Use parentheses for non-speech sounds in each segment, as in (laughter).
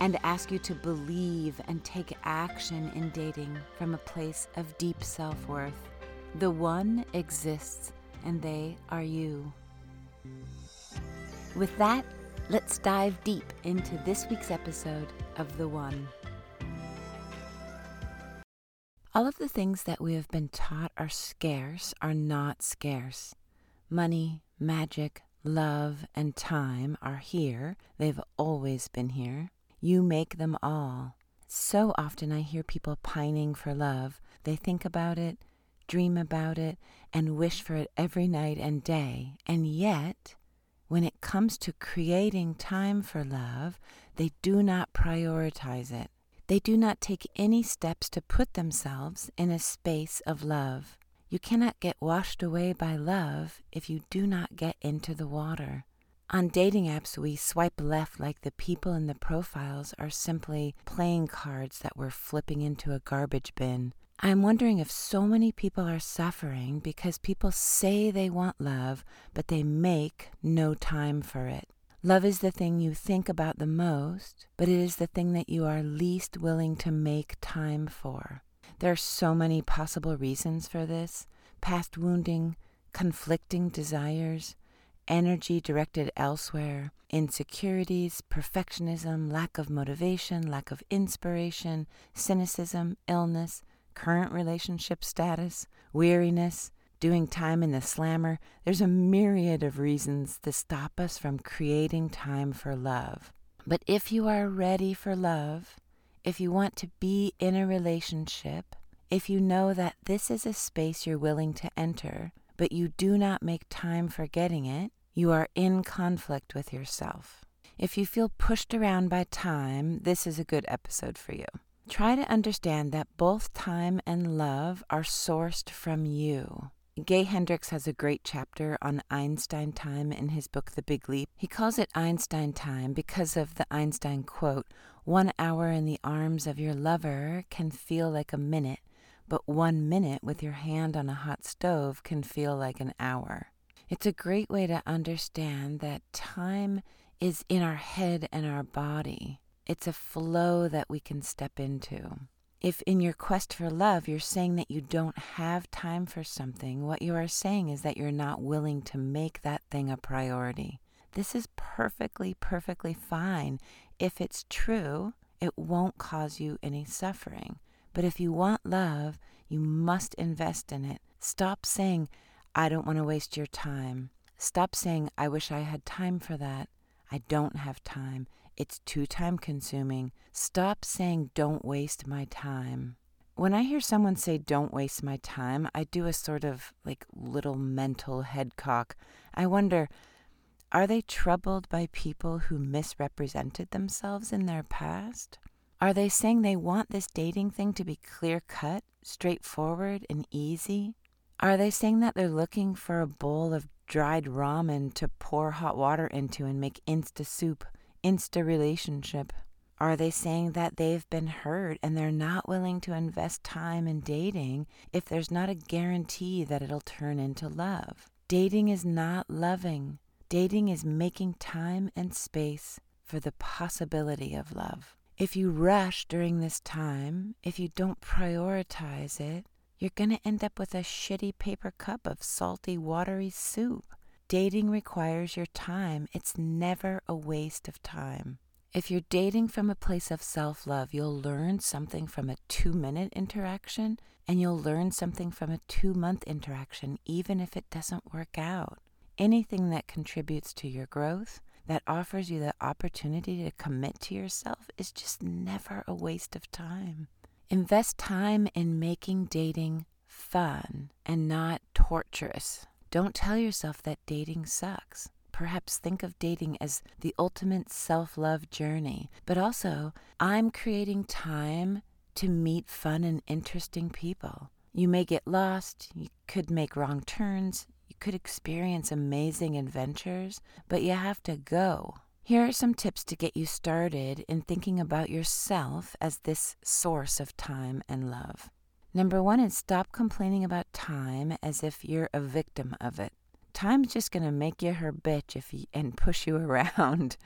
and ask you to believe and take action in dating from a place of deep self worth. The one exists, and they are you. With that, let's dive deep into this week's episode of The One. All of the things that we have been taught are scarce are not scarce. Money, magic, love, and time are here. They've always been here. You make them all. So often I hear people pining for love. They think about it, dream about it, and wish for it every night and day. And yet, when it comes to creating time for love, they do not prioritize it. They do not take any steps to put themselves in a space of love. You cannot get washed away by love if you do not get into the water. On dating apps, we swipe left like the people in the profiles are simply playing cards that we're flipping into a garbage bin. I'm wondering if so many people are suffering because people say they want love, but they make no time for it. Love is the thing you think about the most, but it is the thing that you are least willing to make time for. There are so many possible reasons for this past wounding, conflicting desires, energy directed elsewhere, insecurities, perfectionism, lack of motivation, lack of inspiration, cynicism, illness, current relationship status, weariness, doing time in the slammer. There's a myriad of reasons to stop us from creating time for love. But if you are ready for love, if you want to be in a relationship, if you know that this is a space you're willing to enter, but you do not make time for getting it, you are in conflict with yourself. If you feel pushed around by time, this is a good episode for you. Try to understand that both time and love are sourced from you. Gay Hendricks has a great chapter on Einstein time in his book The Big Leap. He calls it Einstein time because of the Einstein quote One hour in the arms of your lover can feel like a minute, but one minute with your hand on a hot stove can feel like an hour. It's a great way to understand that time is in our head and our body. It's a flow that we can step into. If in your quest for love you're saying that you don't have time for something, what you are saying is that you're not willing to make that thing a priority. This is perfectly, perfectly fine. If it's true, it won't cause you any suffering. But if you want love, you must invest in it. Stop saying, I don't want to waste your time. Stop saying, I wish I had time for that. I don't have time. It's too time consuming. Stop saying, don't waste my time. When I hear someone say, don't waste my time, I do a sort of like little mental head cock. I wonder, are they troubled by people who misrepresented themselves in their past? Are they saying they want this dating thing to be clear cut, straightforward, and easy? Are they saying that they're looking for a bowl of dried ramen to pour hot water into and make insta soup? insta relationship? Are they saying that they've been hurt and they're not willing to invest time in dating if there's not a guarantee that it'll turn into love? Dating is not loving. Dating is making time and space for the possibility of love. If you rush during this time, if you don't prioritize it, you're going to end up with a shitty paper cup of salty, watery soup. Dating requires your time. It's never a waste of time. If you're dating from a place of self love, you'll learn something from a two minute interaction and you'll learn something from a two month interaction, even if it doesn't work out. Anything that contributes to your growth, that offers you the opportunity to commit to yourself, is just never a waste of time. Invest time in making dating fun and not torturous. Don't tell yourself that dating sucks. Perhaps think of dating as the ultimate self love journey, but also, I'm creating time to meet fun and interesting people. You may get lost, you could make wrong turns, you could experience amazing adventures, but you have to go. Here are some tips to get you started in thinking about yourself as this source of time and love. Number one is stop complaining about time as if you're a victim of it. Time's just going to make you her bitch if you, and push you (laughs) around.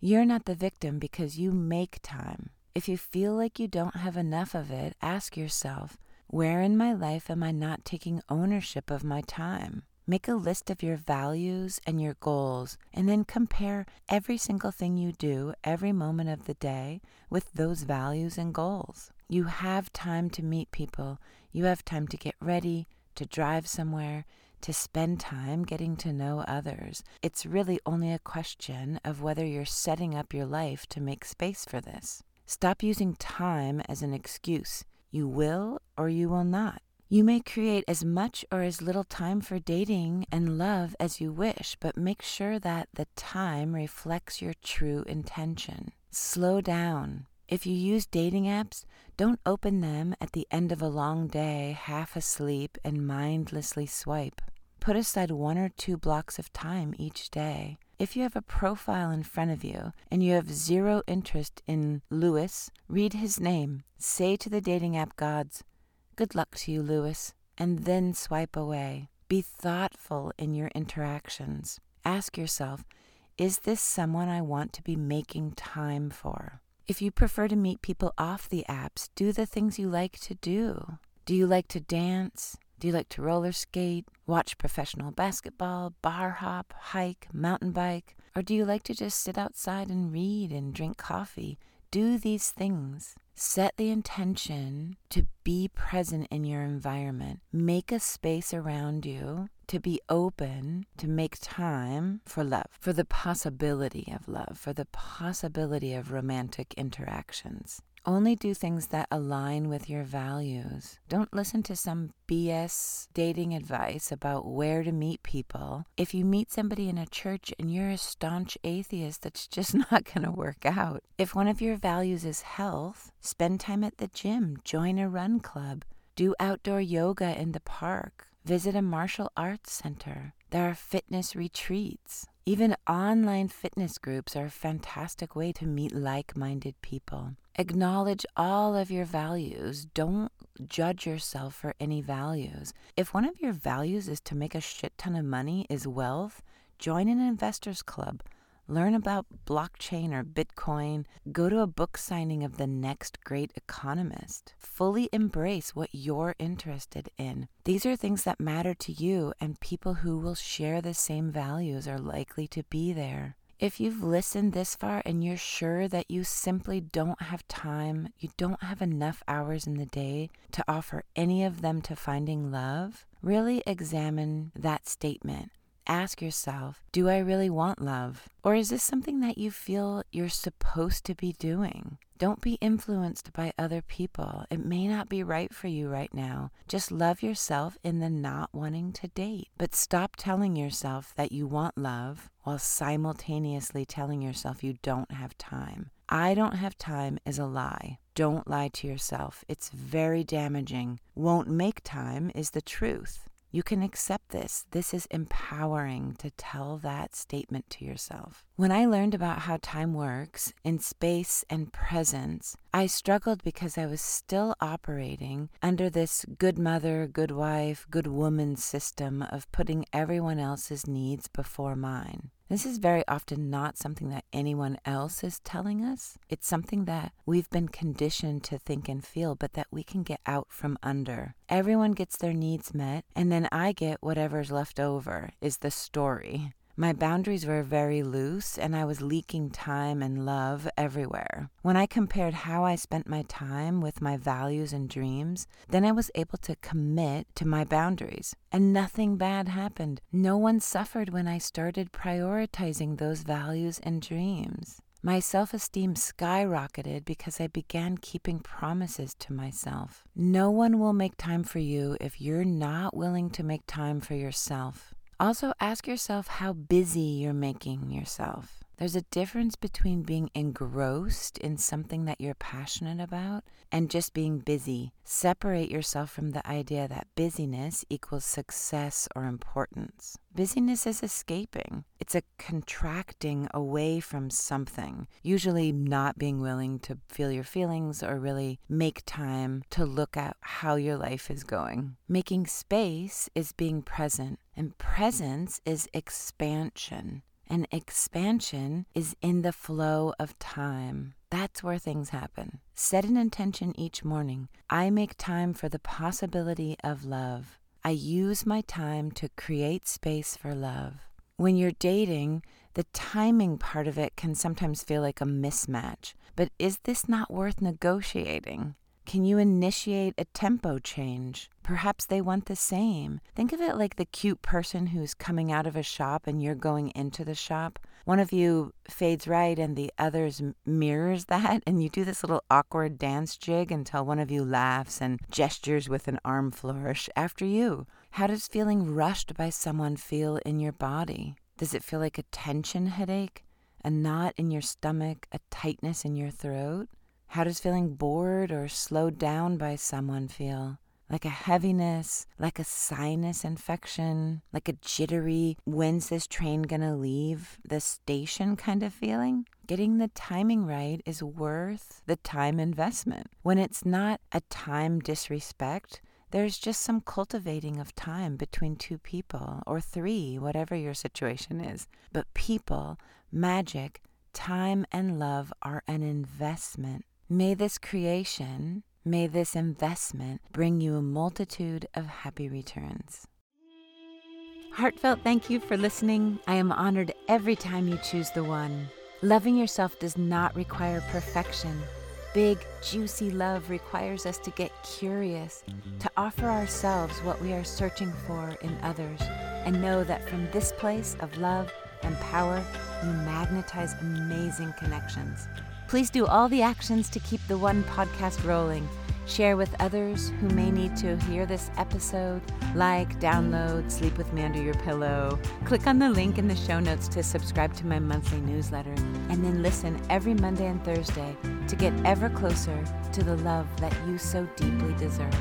You're not the victim because you make time. If you feel like you don't have enough of it, ask yourself, where in my life am I not taking ownership of my time? Make a list of your values and your goals, and then compare every single thing you do every moment of the day with those values and goals. You have time to meet people, you have time to get ready, to drive somewhere, to spend time getting to know others. It's really only a question of whether you're setting up your life to make space for this. Stop using time as an excuse. You will or you will not. You may create as much or as little time for dating and love as you wish, but make sure that the time reflects your true intention. Slow down. If you use dating apps, don't open them at the end of a long day, half asleep, and mindlessly swipe. Put aside one or two blocks of time each day. If you have a profile in front of you and you have zero interest in Lewis, read his name. Say to the dating app gods, Good luck to you, Lewis, and then swipe away. Be thoughtful in your interactions. Ask yourself, is this someone I want to be making time for? If you prefer to meet people off the apps, do the things you like to do. Do you like to dance? Do you like to roller skate, watch professional basketball, bar hop, hike, mountain bike? Or do you like to just sit outside and read and drink coffee? Do these things. Set the intention to be present in your environment. Make a space around you to be open, to make time for love, for the possibility of love, for the possibility of romantic interactions. Only do things that align with your values. Don't listen to some BS dating advice about where to meet people. If you meet somebody in a church and you're a staunch atheist, that's (laughs) just not going to work out. If one of your values is health, spend time at the gym, join a run club, do outdoor yoga in the park, visit a martial arts center. There are fitness retreats. Even online fitness groups are a fantastic way to meet like minded people. Acknowledge all of your values. Don't judge yourself for any values. If one of your values is to make a shit ton of money, is wealth, join an investors club. Learn about blockchain or Bitcoin. Go to a book signing of the next great economist. Fully embrace what you're interested in. These are things that matter to you, and people who will share the same values are likely to be there. If you've listened this far and you're sure that you simply don't have time, you don't have enough hours in the day to offer any of them to finding love, really examine that statement ask yourself Do I really want love? Or is this something that you feel you're supposed to be doing? Don't be influenced by other people. It may not be right for you right now. Just love yourself in the not wanting to date. But stop telling yourself that you want love while simultaneously telling yourself you don't have time. I don't have time is a lie. Don't lie to yourself. It's very damaging. Won't make time is the truth. You can accept this. This is empowering to tell that statement to yourself. When I learned about how time works in space and presence, I struggled because I was still operating under this good mother, good wife, good woman system of putting everyone else's needs before mine. This is very often not something that anyone else is telling us. It's something that we've been conditioned to think and feel, but that we can get out from under. Everyone gets their needs met, and then I get whatever's left over, is the story. My boundaries were very loose and I was leaking time and love everywhere. When I compared how I spent my time with my values and dreams, then I was able to commit to my boundaries. And nothing bad happened. No one suffered when I started prioritizing those values and dreams. My self esteem skyrocketed because I began keeping promises to myself. No one will make time for you if you're not willing to make time for yourself. Also, ask yourself how busy you're making yourself. There's a difference between being engrossed in something that you're passionate about and just being busy. Separate yourself from the idea that busyness equals success or importance. Busyness is escaping, it's a contracting away from something, usually not being willing to feel your feelings or really make time to look at how your life is going. Making space is being present, and presence is expansion. And expansion is in the flow of time. That's where things happen. Set an intention each morning. I make time for the possibility of love. I use my time to create space for love. When you're dating, the timing part of it can sometimes feel like a mismatch. But is this not worth negotiating? Can you initiate a tempo change? Perhaps they want the same. Think of it like the cute person who's coming out of a shop and you're going into the shop. One of you fades right and the other's mirrors (laughs) that, and you do this little awkward dance jig until one of you laughs and gestures with an arm flourish after you. How does feeling rushed by someone feel in your body? Does it feel like a tension headache, a knot in your stomach, a tightness in your throat? How does feeling bored or slowed down by someone feel? Like a heaviness, like a sinus infection, like a jittery, when's this train gonna leave the station kind of feeling? Getting the timing right is worth the time investment. When it's not a time disrespect, there's just some cultivating of time between two people or three, whatever your situation is. But people, magic, time, and love are an investment. May this creation, may this investment bring you a multitude of happy returns. Heartfelt thank you for listening. I am honored every time you choose the one. Loving yourself does not require perfection. Big, juicy love requires us to get curious, to offer ourselves what we are searching for in others, and know that from this place of love and power, you magnetize amazing connections. Please do all the actions to keep the One podcast rolling. Share with others who may need to hear this episode. Like, download, sleep with me under your pillow. Click on the link in the show notes to subscribe to my monthly newsletter. And then listen every Monday and Thursday to get ever closer to the love that you so deeply deserve.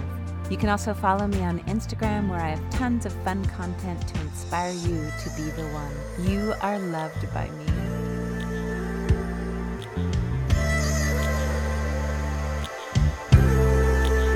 You can also follow me on Instagram where I have tons of fun content to inspire you to be the one. You are loved by me.